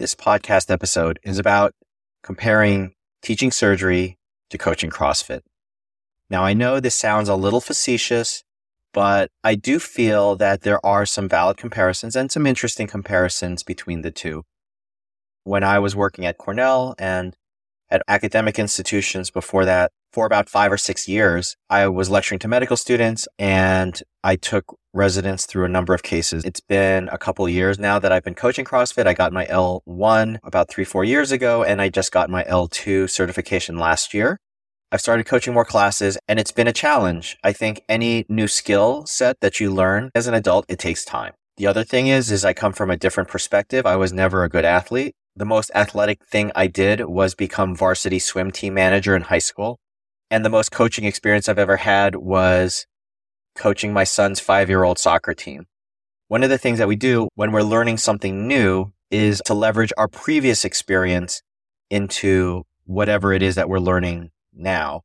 This podcast episode is about comparing teaching surgery to coaching CrossFit. Now, I know this sounds a little facetious, but I do feel that there are some valid comparisons and some interesting comparisons between the two. When I was working at Cornell and at academic institutions before that, for about five or six years, I was lecturing to medical students and I took residents through a number of cases. It's been a couple years now that I've been coaching CrossFit. I got my L1 about three, four years ago, and I just got my L2 certification last year. I've started coaching more classes and it's been a challenge. I think any new skill set that you learn as an adult, it takes time. The other thing is, is I come from a different perspective. I was never a good athlete. The most athletic thing I did was become varsity swim team manager in high school. And the most coaching experience I've ever had was coaching my son's five year old soccer team. One of the things that we do when we're learning something new is to leverage our previous experience into whatever it is that we're learning now.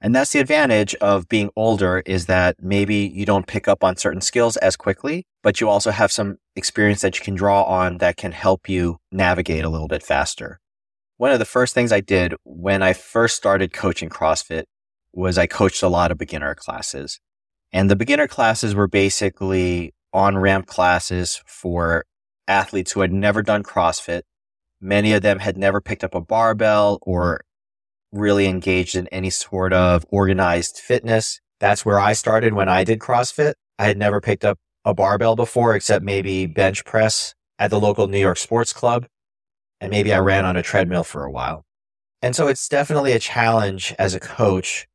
And that's the advantage of being older is that maybe you don't pick up on certain skills as quickly, but you also have some experience that you can draw on that can help you navigate a little bit faster. One of the first things I did when I first started coaching CrossFit was I coached a lot of beginner classes. And the beginner classes were basically on ramp classes for athletes who had never done CrossFit. Many of them had never picked up a barbell or really engaged in any sort of organized fitness. That's where I started when I did CrossFit. I had never picked up a barbell before, except maybe bench press at the local New York sports club. And maybe I ran on a treadmill for a while. And so it's definitely a challenge as a coach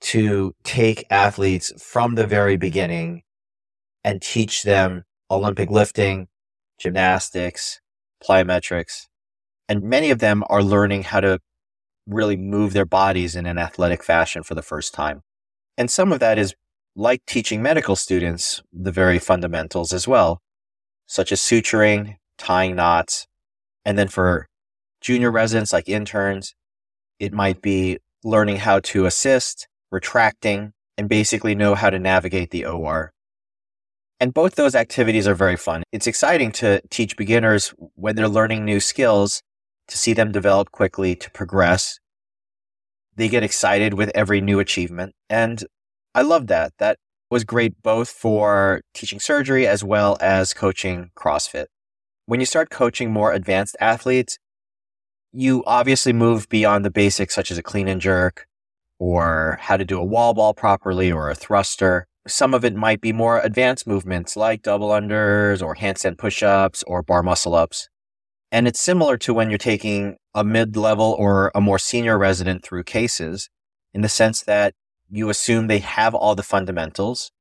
to take athletes from the very beginning and teach them Olympic lifting, gymnastics, plyometrics. And many of them are learning how to really move their bodies in an athletic fashion for the first time. And some of that is like teaching medical students the very fundamentals as well, such as suturing, tying knots. And then for junior residents like interns, it might be learning how to assist, retracting, and basically know how to navigate the OR. And both those activities are very fun. It's exciting to teach beginners when they're learning new skills to see them develop quickly, to progress. They get excited with every new achievement. And I love that. That was great both for teaching surgery as well as coaching CrossFit. When you start coaching more advanced athletes, you obviously move beyond the basics such as a clean and jerk or how to do a wall ball properly or a thruster. Some of it might be more advanced movements like double unders or handstand push-ups or bar muscle ups. And it's similar to when you're taking a mid level or a more senior resident through cases in the sense that you assume they have all the fundamentals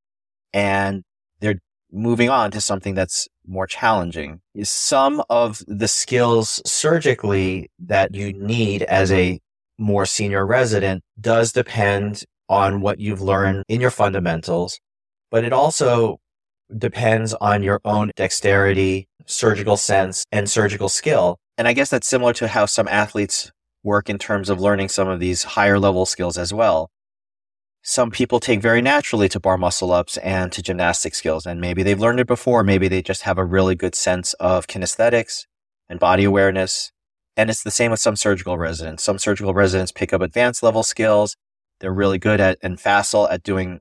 and they're moving on to something that's more challenging. Some of the skills surgically that you need as a more senior resident does depend on what you've learned in your fundamentals, but it also depends on your own dexterity, surgical sense, and surgical skill. And I guess that's similar to how some athletes work in terms of learning some of these higher level skills as well. Some people take very naturally to bar muscle ups and to gymnastic skills, and maybe they've learned it before. Maybe they just have a really good sense of kinesthetics and body awareness. And it's the same with some surgical residents. Some surgical residents pick up advanced level skills. They're really good at and facile at doing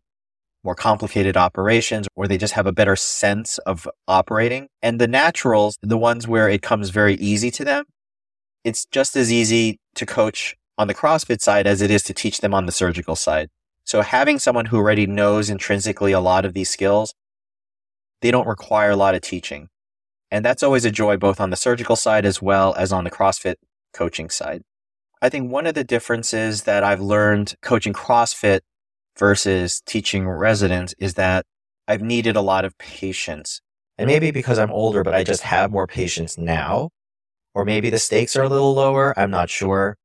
more complicated operations or they just have a better sense of operating. And the naturals, the ones where it comes very easy to them, it's just as easy to coach on the CrossFit side as it is to teach them on the surgical side. So having someone who already knows intrinsically a lot of these skills, they don't require a lot of teaching. And that's always a joy both on the surgical side as well as on the CrossFit coaching side. I think one of the differences that I've learned coaching CrossFit versus teaching residents is that I've needed a lot of patience. And maybe mm-hmm. because I'm older, but I just have more patience now. Or maybe the stakes are a little lower. I'm not sure.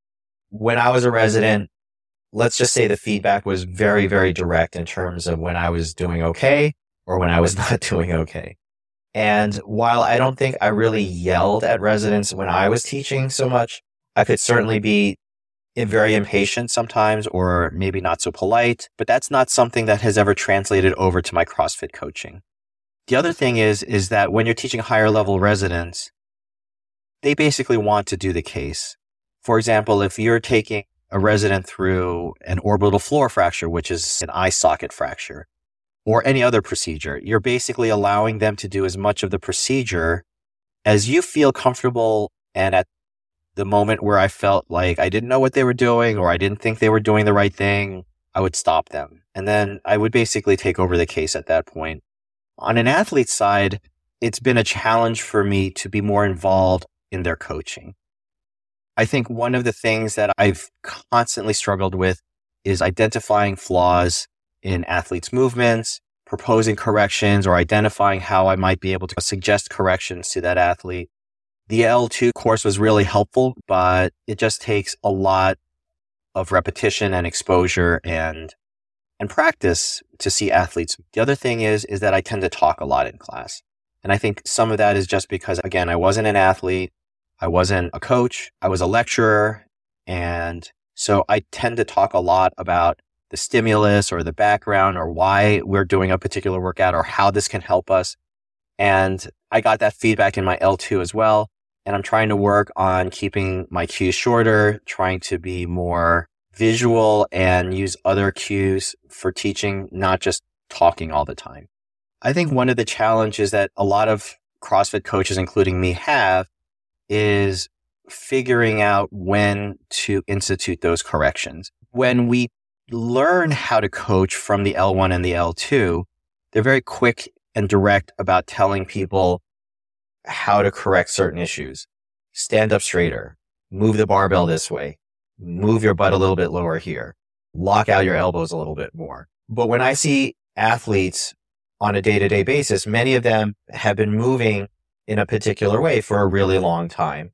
When I was a resident, let's just say the feedback was very, very direct in terms of when I was doing okay or when I was not doing okay. And while I don't think I really yelled at residents when I was teaching so much, I could certainly be very impatient sometimes or maybe not so polite, but that's not something that has ever translated over to my CrossFit coaching. The other thing is, is that when you're teaching higher level residents, they basically want to do the case. For example, if you're taking a resident through an orbital floor fracture, which is an eye socket fracture, or any other procedure, you're basically allowing them to do as much of the procedure as you feel comfortable and at the moment where I felt like I didn't know what they were doing or I didn't think they were doing the right thing, I would stop them. And then I would basically take over the case at that point. On an athlete's side, it's been a challenge for me to be more involved in their coaching. I think one of the things that I've constantly struggled with is identifying flaws in athletes' movements, proposing corrections, or identifying how I might be able to suggest corrections to that athlete. The L2 course was really helpful, but it just takes a lot of repetition and exposure and and practice to see athletes. The other thing is is that I tend to talk a lot in class. And I think some of that is just because again, I wasn't an athlete, I wasn't a coach, I was a lecturer, and so I tend to talk a lot about the stimulus or the background or why we're doing a particular workout or how this can help us. And I got that feedback in my L2 as well. And I'm trying to work on keeping my cues shorter, trying to be more visual and use other cues for teaching, not just talking all the time. I think one of the challenges that a lot of CrossFit coaches, including me, have is figuring out when to institute those corrections. When we learn how to coach from the L1 and the L2, they're very quick and direct about telling people how to correct certain issues. Stand up straighter, move the barbell this way, move your butt a little bit lower here, lock out your elbows a little bit more. But when I see athletes on a day to day basis, many of them have been moving in a particular way for a really long time.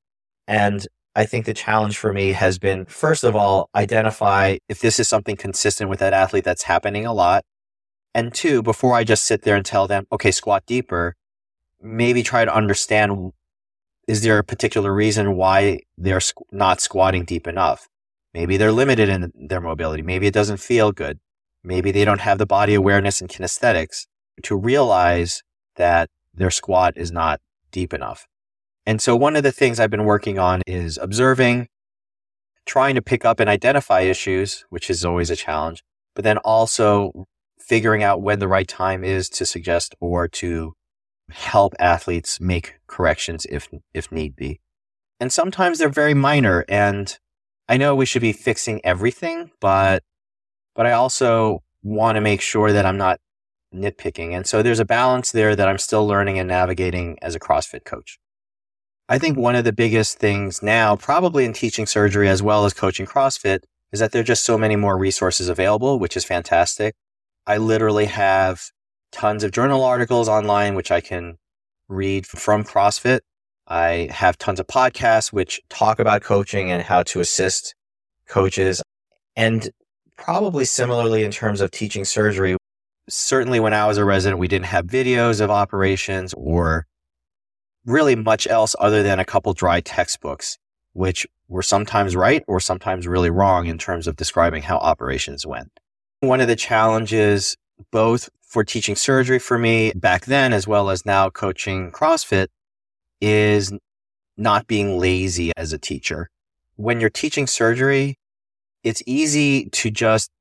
And I think the challenge for me has been, first of all, identify if this is something consistent with that athlete that's happening a lot. And two, before I just sit there and tell them, okay, squat deeper, maybe try to understand is there a particular reason why they're not squatting deep enough? Maybe they're limited in their mobility. Maybe it doesn't feel good. Maybe they don't have the body awareness and kinesthetics to realize that their squat is not deep enough. And so one of the things I've been working on is observing, trying to pick up and identify issues, which is always a challenge, but then also figuring out when the right time is to suggest or to help athletes make corrections if if need be. And sometimes they're very minor and I know we should be fixing everything, but but I also want to make sure that I'm not nitpicking. And so there's a balance there that I'm still learning and navigating as a CrossFit coach. I think one of the biggest things now, probably in teaching surgery as well as coaching CrossFit, is that there are just so many more resources available, which is fantastic. I literally have tons of journal articles online, which I can read from CrossFit. I have tons of podcasts which talk about coaching and how to assist coaches. And probably similarly in terms of teaching surgery, certainly when I was a resident, we didn't have videos of operations or really much else other than a couple dry textbooks, which were sometimes right or sometimes really wrong in terms of describing how operations went. One of the challenges, both for teaching surgery for me back then, as well as now coaching CrossFit, is not being lazy as a teacher. When you're teaching surgery, it's easy to just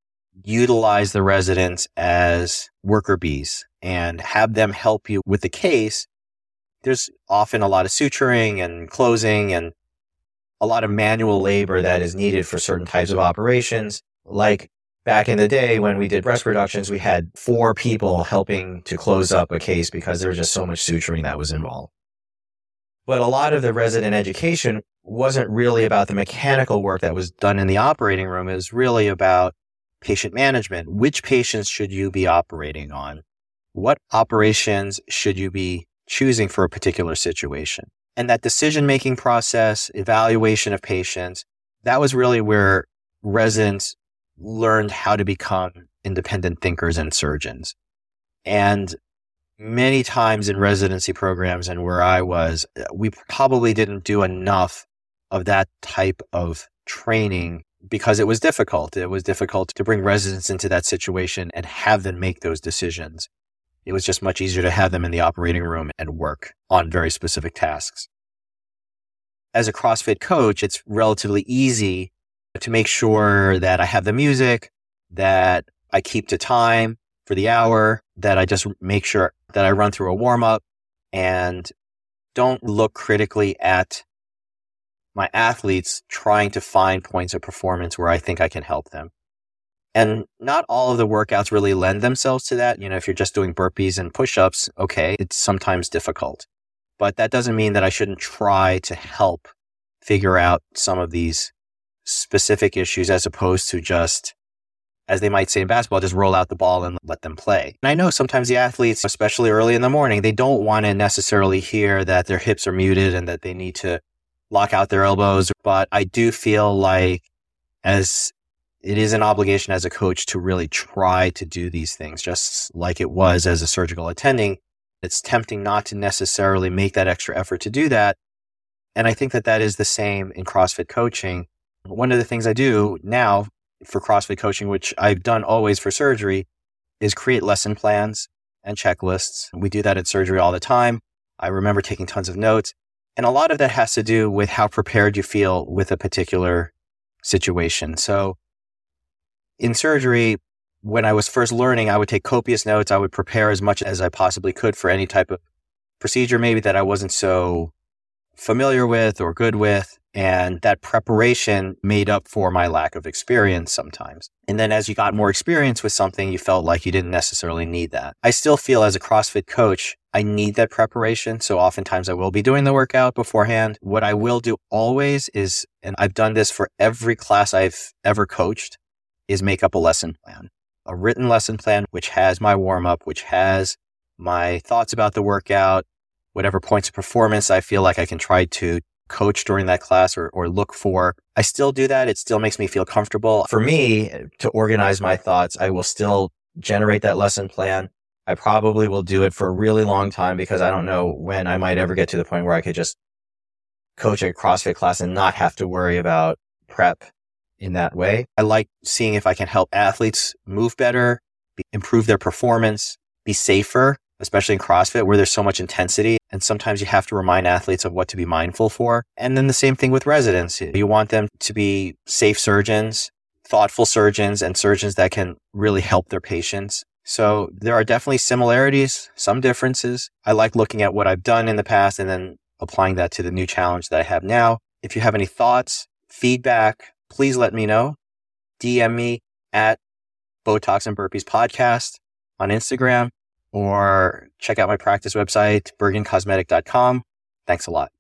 utilize the residents as worker bees and have them help you with the case, there's often a lot of suturing and closing and a lot of manual labor that is needed for certain types of operations. Like back in the day when we did breast reductions, we had four people helping to close up a case because there was just so much suturing that was involved. But a lot of the resident education wasn't really about the mechanical work that was done in the operating room. It was really about patient management. Which patients should you be operating on? What operations should you be choosing for a particular situation? And that decision making process, evaluation of patients, that was really where residents learned how to become independent thinkers and surgeons. And many times in residency programs and where I was, we probably didn't do enough of that type of training because it was difficult. It was difficult to bring residents into that situation and have them make those decisions. It was just much easier to have them in the operating room and work on very specific tasks. as a CrossFit coach, it's relatively easy to make sure that I have the music, that I keep to time for the hour, that I just make sure that I run through a warm up and don't look critically at my athletes trying to find points of performance where I think I can help them. And not all of the workouts really lend themselves to that. You know, if you're just doing burpees and push ups, okay, it's sometimes difficult. But that doesn't mean that I shouldn't try to help figure out some of these specific issues as opposed to just, as they might say in basketball, just roll out the ball and let them play. And I know sometimes the athletes, especially early in the morning, they don't want to necessarily hear that their hips are muted and that they need to lock out their elbows. But I do feel like as it is an obligation as a coach to really try to do these things, just like it was as a surgical attending. It's tempting not to necessarily make that extra effort to do that. And I think that that is the same in CrossFit coaching. One of the things I do now for CrossFit coaching, which I've done always for surgery, is create lesson plans and checklists. We do that at surgery all the time. I remember taking tons of notes. And a lot of that has to do with how prepared you feel with a particular situation. So in surgery, when I was first learning, I would take copious notes. I would prepare as much as I possibly could for any type of procedure, maybe that I wasn't so familiar with or good with. And that preparation made up for my lack of experience sometimes. And then as you got more experience with something, you felt like you didn't necessarily need that. I still feel as a CrossFit coach, I need that preparation. So oftentimes I will be doing the workout beforehand. What I will do always is, and I've done this for every class I've ever coached, is make up a lesson plan, a written lesson plan, which has my warm up, which has my thoughts about the workout, whatever points of performance I feel like I can try to coach during that class or, or look for. I still do that. It still makes me feel comfortable. For me to organize my thoughts, I will still generate that lesson plan. I probably will do it for a really long time because I don't know when I might ever get to the point where I could just coach a CrossFit class and not have to worry about prep in that way. I like seeing if I can help athletes move better, be, improve their performance, be safer, especially in CrossFit where there's so much intensity. And sometimes you have to remind athletes of what to be mindful for. And then the same thing with residents. You want them to be safe surgeons, thoughtful surgeons, and surgeons that can really help their patients. So there are definitely similarities, some differences. I like looking at what I've done in the past and then applying that to the new challenge that I have now. If you have any thoughts, feedback, please let me know. DM me at Botox and Burpees Podcast on Instagram or check out my practice website, bergencosmetic.com. Thanks a lot.